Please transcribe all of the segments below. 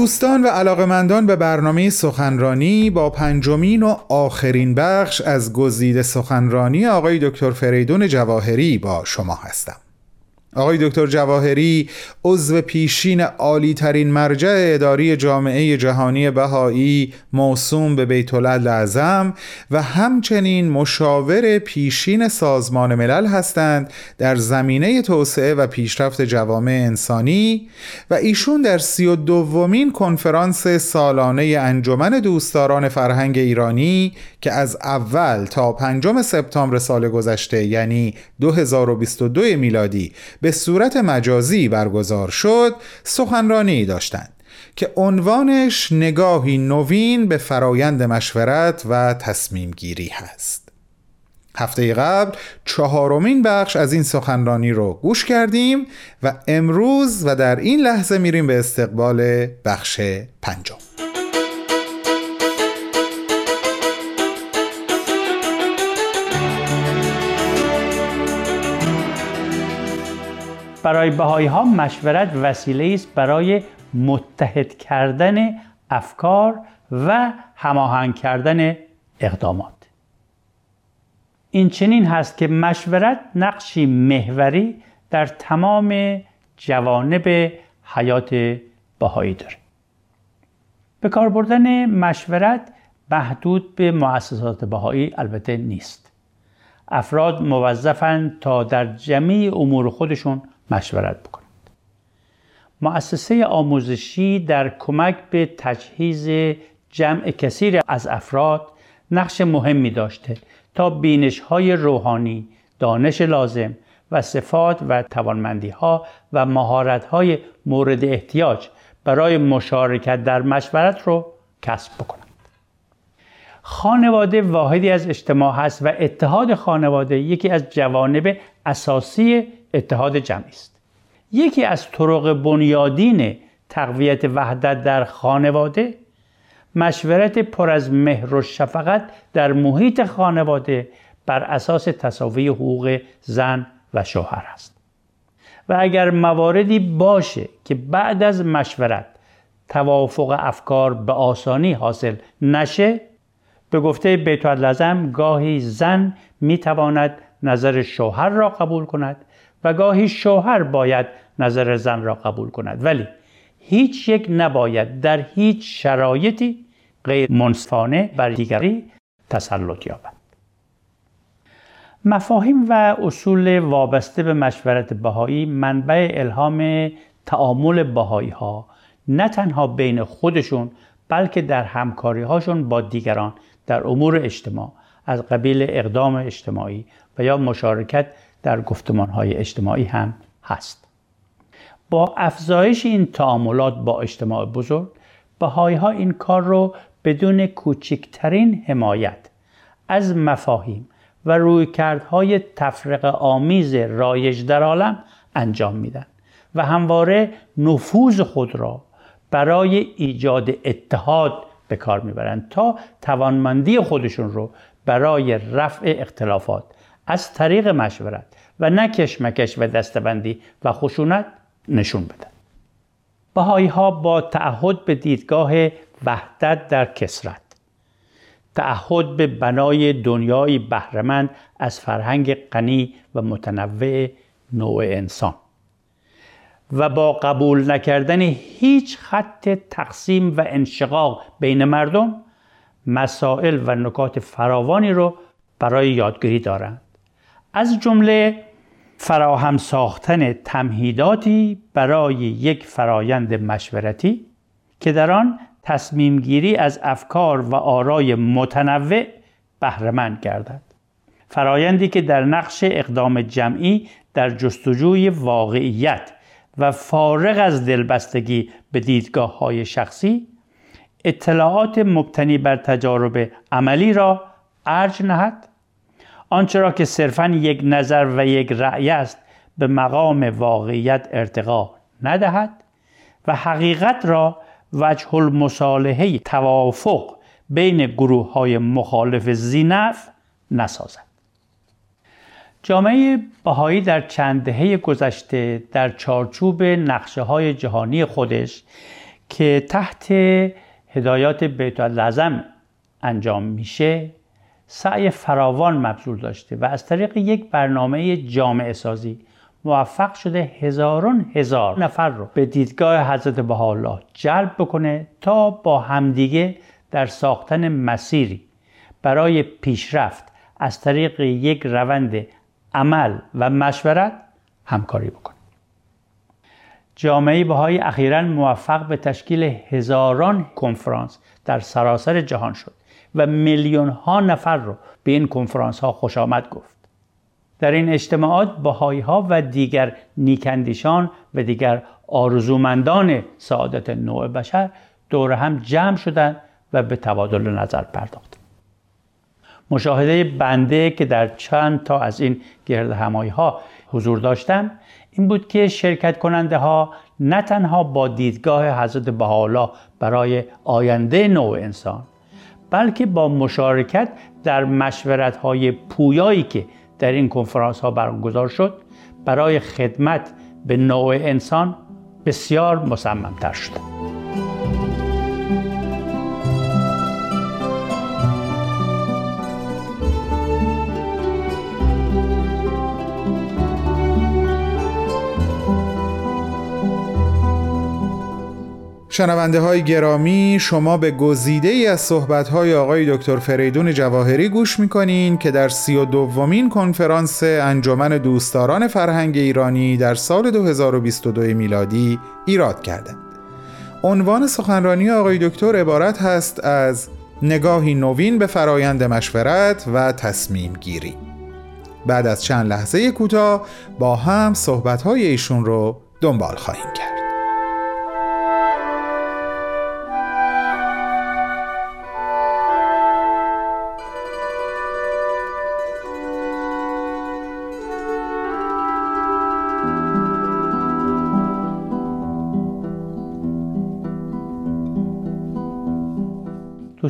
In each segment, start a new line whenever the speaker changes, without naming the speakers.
دوستان و علاقمندان به برنامه سخنرانی با پنجمین و آخرین بخش از گزیده سخنرانی آقای دکتر فریدون جواهری با شما هستم. آقای دکتر جواهری عضو پیشین عالی ترین مرجع اداری جامعه جهانی بهایی موسوم به بیت اعظم و همچنین مشاور پیشین سازمان ملل هستند در زمینه توسعه و پیشرفت جوامع انسانی و ایشون در سی و دومین کنفرانس سالانه انجمن دوستداران فرهنگ ایرانی که از اول تا پنجم سپتامبر سال گذشته یعنی 2022 میلادی به صورت مجازی برگزار شد سخنرانی داشتند که عنوانش نگاهی نوین به فرایند مشورت و تصمیم گیری هست. هفته قبل چهارمین بخش از این سخنرانی رو گوش کردیم و امروز و در این لحظه میریم به استقبال بخش پنجم.
برای بهایی ها مشورت وسیله است برای متحد کردن افکار و هماهنگ کردن اقدامات. این چنین هست که مشورت نقشی محوری در تمام جوانب حیات بهایی داره. به کار بردن مشورت محدود به مؤسسات بهایی البته نیست. افراد موظفند تا در جمعی امور خودشون مشورت بکنند مؤسسه آموزشی در کمک به تجهیز جمع کثیر از افراد نقش مهمی داشته تا بینش های روحانی، دانش لازم و صفات و توانمندی ها و مهارت های مورد احتیاج برای مشارکت در مشورت رو کسب بکنند. خانواده واحدی از اجتماع هست و اتحاد خانواده یکی از جوانب اساسی اتحاد جمعی است. یکی از طرق بنیادین تقویت وحدت در خانواده مشورت پر از مهر و شفقت در محیط خانواده بر اساس تصاوی حقوق زن و شوهر است. و اگر مواردی باشه که بعد از مشورت توافق افکار به آسانی حاصل نشه به گفته بیت لازم گاهی زن می‌تواند نظر شوهر را قبول کند و گاهی شوهر باید نظر زن را قبول کند. ولی هیچ یک نباید در هیچ شرایطی غیر منصفانه بر دیگری تسلط یابد. مفاهیم و اصول وابسته به مشورت بهایی منبع الهام تعامل بهایی ها نه تنها بین خودشون بلکه در همکاری هاشون با دیگران در امور اجتماع از قبیل اقدام اجتماعی و یا مشارکت در گفتمان های اجتماعی هم هست. با افزایش این تعاملات با اجتماع بزرگ بهایی ها این کار رو بدون کوچکترین حمایت از مفاهیم و رویکردهای تفرق آمیز رایج در عالم انجام میدن و همواره نفوذ خود را برای ایجاد اتحاد به کار می‌برند تا توانمندی خودشون رو برای رفع اختلافات از طریق مشورت و نه کشمکش و دستبندی و خشونت نشون بدن بهایی ها با تعهد به دیدگاه وحدت در کسرت تعهد به بنای دنیای بهرهمند از فرهنگ غنی و متنوع نوع انسان و با قبول نکردن هیچ خط تقسیم و انشقاق بین مردم مسائل و نکات فراوانی رو برای یادگیری دارند. از جمله فراهم ساختن تمهیداتی برای یک فرایند مشورتی که در آن تصمیم گیری از افکار و آرای متنوع بهرهمند گردد. فرایندی که در نقش اقدام جمعی در جستجوی واقعیت و فارغ از دلبستگی به دیدگاه های شخصی اطلاعات مبتنی بر تجارب عملی را ارج نهد آنچه را که صرفا یک نظر و یک رأی است به مقام واقعیت ارتقا ندهد و حقیقت را وجه المصالحه توافق بین گروه های مخالف زینف نسازد. جامعه بهایی در چند دهه گذشته در چارچوب نقشه های جهانی خودش که تحت هدایات بیت لازم انجام میشه سعی فراوان مبذول داشته و از طریق یک برنامه جامعه سازی موفق شده هزاران هزار نفر رو به دیدگاه حضرت بهاءالله جلب بکنه تا با همدیگه در ساختن مسیری برای پیشرفت از طریق یک روند عمل و مشورت همکاری بکنه. جامعه بهایی اخیرا موفق به تشکیل هزاران کنفرانس در سراسر جهان شد. و میلیون ها نفر رو به این کنفرانس ها خوش آمد گفت. در این اجتماعات بهایی ها و دیگر نیکندیشان و دیگر آرزومندان سعادت نوع بشر دور هم جمع شدند و به تبادل نظر پرداخت. مشاهده بنده که در چند تا از این گرد همایی ها حضور داشتم این بود که شرکت کننده ها نه تنها با دیدگاه حضرت بهاءالله برای آینده نوع انسان بلکه با مشارکت در مشورت های پویایی که در این کنفرانس ها برگزار شد برای خدمت به نوع انسان بسیار مصممتر شد.
شنونده های گرامی شما به گزیده ای از صحبت های آقای دکتر فریدون جواهری گوش می‌کنین که در سی و دومین کنفرانس انجمن دوستداران فرهنگ ایرانی در سال 2022 میلادی ایراد کردند. عنوان سخنرانی آقای دکتر عبارت هست از نگاهی نوین به فرایند مشورت و تصمیم گیری. بعد از چند لحظه کوتاه با هم صحبت های ایشون رو دنبال خواهیم کرد.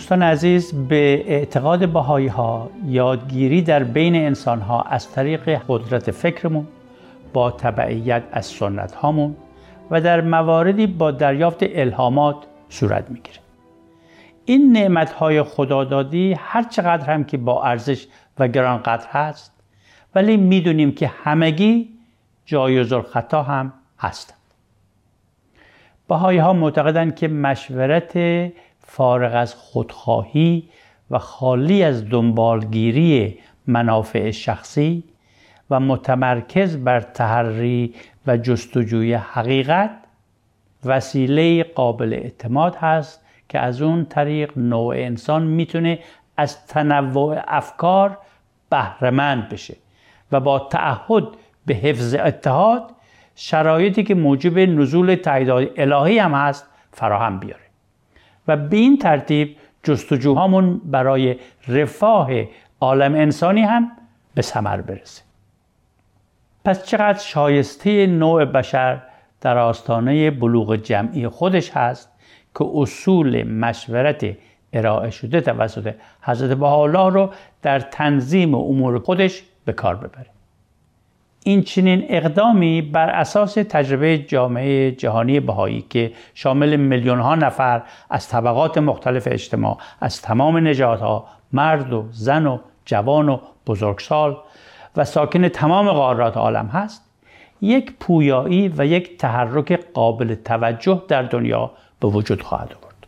دوستان عزیز به اعتقاد بهایی ها یادگیری در بین انسان ها از طریق قدرت فکرمون با تبعیت از سنت هامون و در مواردی با دریافت الهامات صورت می‌گیره. این نعمت های خدادادی هر چقدر هم که با ارزش و گرانقدر هست ولی می‌دونیم که همگی جایز الخطا هم هستند. بهایی ها معتقدند که مشورت فارغ از خودخواهی و خالی از دنبالگیری منافع شخصی و متمرکز بر تحری و جستجوی حقیقت وسیله قابل اعتماد هست که از اون طریق نوع انسان می‌تونه از تنوع افکار بهرهمند بشه و با تعهد به حفظ اتحاد شرایطی که موجب نزول تعداد الهی هم هست فراهم بیاره. و به این ترتیب جستجوهامون برای رفاه عالم انسانی هم به ثمر برسه. پس چقدر شایسته نوع بشر در آستانه بلوغ جمعی خودش هست که اصول مشورت ارائه شده توسط حضرت بهاءالله رو در تنظیم امور خودش به کار ببره. این چنین اقدامی بر اساس تجربه جامعه جهانی بهایی که شامل میلیون ها نفر از طبقات مختلف اجتماع از تمام نژادها مرد و زن و جوان و بزرگسال و ساکن تمام قارات عالم هست یک پویایی و یک تحرک قابل توجه در دنیا به وجود خواهد آورد.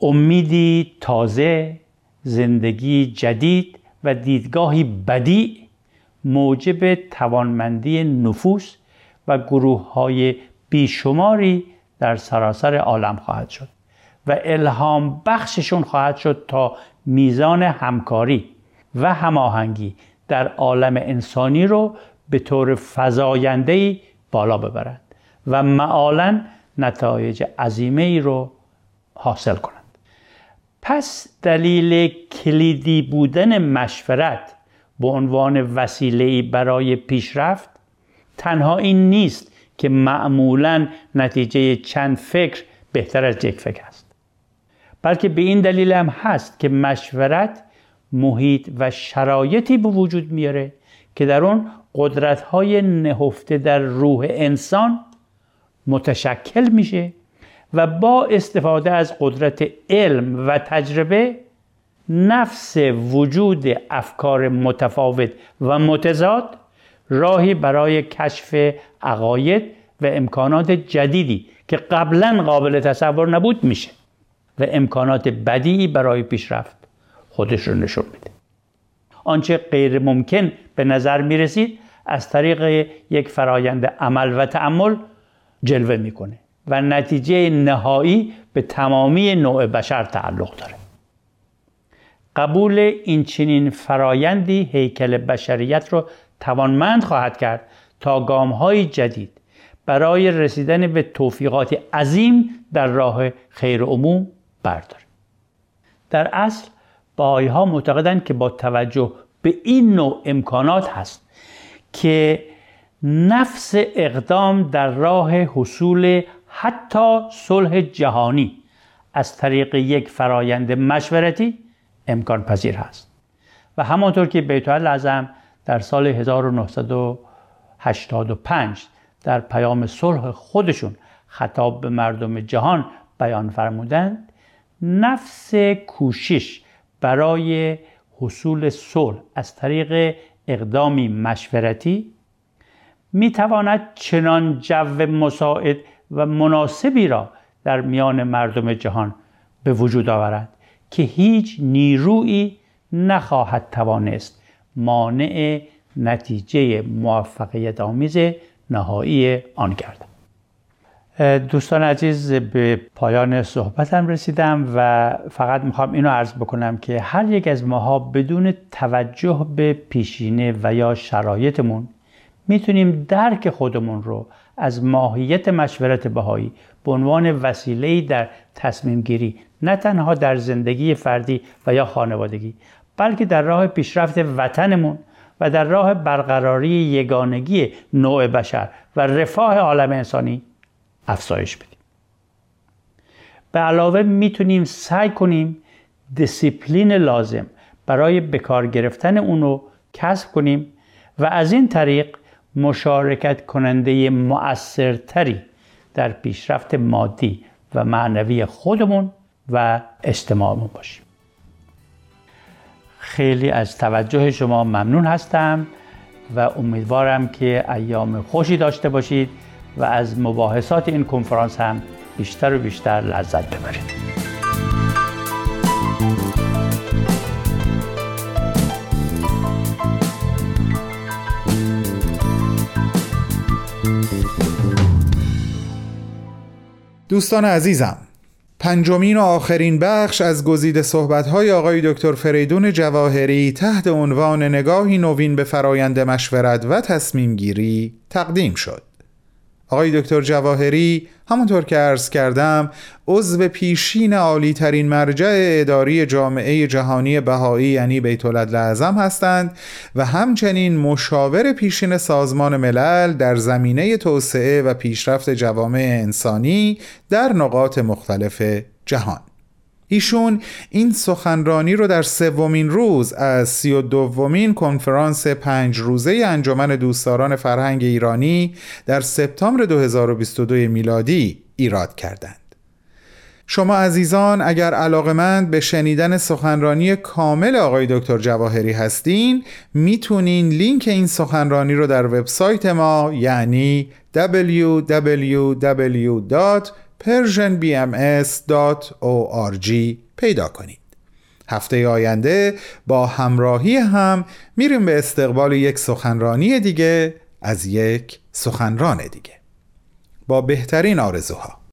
امیدی تازه زندگی جدید و دیدگاهی بدی موجب توانمندی نفوس و گروه های بیشماری در سراسر عالم خواهد شد و الهام بخششون خواهد شد تا میزان همکاری و هماهنگی در عالم انسانی رو به طور فزاینده بالا ببرند و معالا نتایج عظیمه ای رو حاصل کنند. پس دلیل کلیدی بودن مشورت به عنوان وسیله برای پیشرفت تنها این نیست که معمولا نتیجه چند فکر بهتر از یک فکر است بلکه به این دلیل هم هست که مشورت محیط و شرایطی به وجود میاره که در اون قدرت های نهفته در روح انسان متشکل میشه و با استفاده از قدرت علم و تجربه نفس وجود افکار متفاوت و متضاد راهی برای کشف عقاید و امکانات جدیدی که قبلا قابل تصور نبود میشه و امکانات بدیعی برای پیشرفت خودش رو نشون میده. آنچه غیر ممکن به نظر می رسید از طریق یک فرایند عمل و تعمل جلوه می‌کنه و نتیجه نهایی به تمامی نوع بشر تعلق داره. قبول این چنین فرایندی هیکل بشریت رو توانمند خواهد کرد تا گام های جدید برای رسیدن به توفیقات عظیم در راه خیر عموم برداره در اصل باهایی ها معتقدند که با توجه به این نوع امکانات هست که نفس اقدام در راه حصول حتی صلح جهانی از طریق یک فرایند مشورتی امکان پذیر هست. و همانطور که بیت لازم در سال 1985 در پیام صلح خودشون خطاب به مردم جهان بیان فرمودند نفس کوشش برای حصول صلح از طریق اقدامی مشورتی می تواند چنان جو مساعد و مناسبی را در میان مردم جهان به وجود آورد. که هیچ نیرویی نخواهد توانست مانع نتیجه موفقیت آمیز نهایی آن گردد دوستان عزیز به پایان صحبتم رسیدم و فقط می‌خوام اینو عرض بکنم که هر یک از ماها بدون توجه به پیشینه و یا شرایطمون می‌تونیم درک خودمون رو از ماهیت مشورت بهایی به عنوان وسیله در تصمیم گیری نه تنها در زندگی فردی و یا خانوادگی بلکه در راه پیشرفت وطنمون و در راه برقراری یگانگی نوع بشر و رفاه عالم انسانی افزایش بدیم. به علاوه می‌تونیم سعی کنیم دیسیپلین لازم برای بکار گرفتن اونو کسب کنیم و از این طریق مشارکت کننده مؤثرتری در پیشرفت مادی و معنوی خودمون و اجتماعمون باشیم. خیلی از توجه شما ممنون هستم و امیدوارم که ایام خوشی داشته باشید و از مباحثات این کنفرانس هم بیشتر و بیشتر لذت ببرید.
دوستان عزیزم پنجمین و آخرین بخش از گزیده صحبت‌های آقای دکتر فریدون جواهری تحت عنوان نگاهی نوین به فرایند مشورت و تصمیم گیری تقدیم شد. آقای دکتر جواهری همونطور که عرض کردم عضو پیشین عالی ترین مرجع اداری جامعه جهانی بهایی یعنی بیت لعظم هستند و همچنین مشاور پیشین سازمان ملل در زمینه توسعه و پیشرفت جوامع انسانی در نقاط مختلف جهان. ایشون این سخنرانی رو در سومین روز از سی و دومین کنفرانس پنج روزه انجمن دوستداران فرهنگ ایرانی در سپتامبر 2022 میلادی ایراد کردند. شما عزیزان اگر علاقمند به شنیدن سخنرانی کامل آقای دکتر جواهری هستین می‌تونین لینک این سخنرانی رو در وبسایت ما یعنی www. persianbms.org پیدا کنید. هفته آینده با همراهی هم میریم به استقبال یک سخنرانی دیگه از یک سخنران دیگه. با بهترین آرزوها.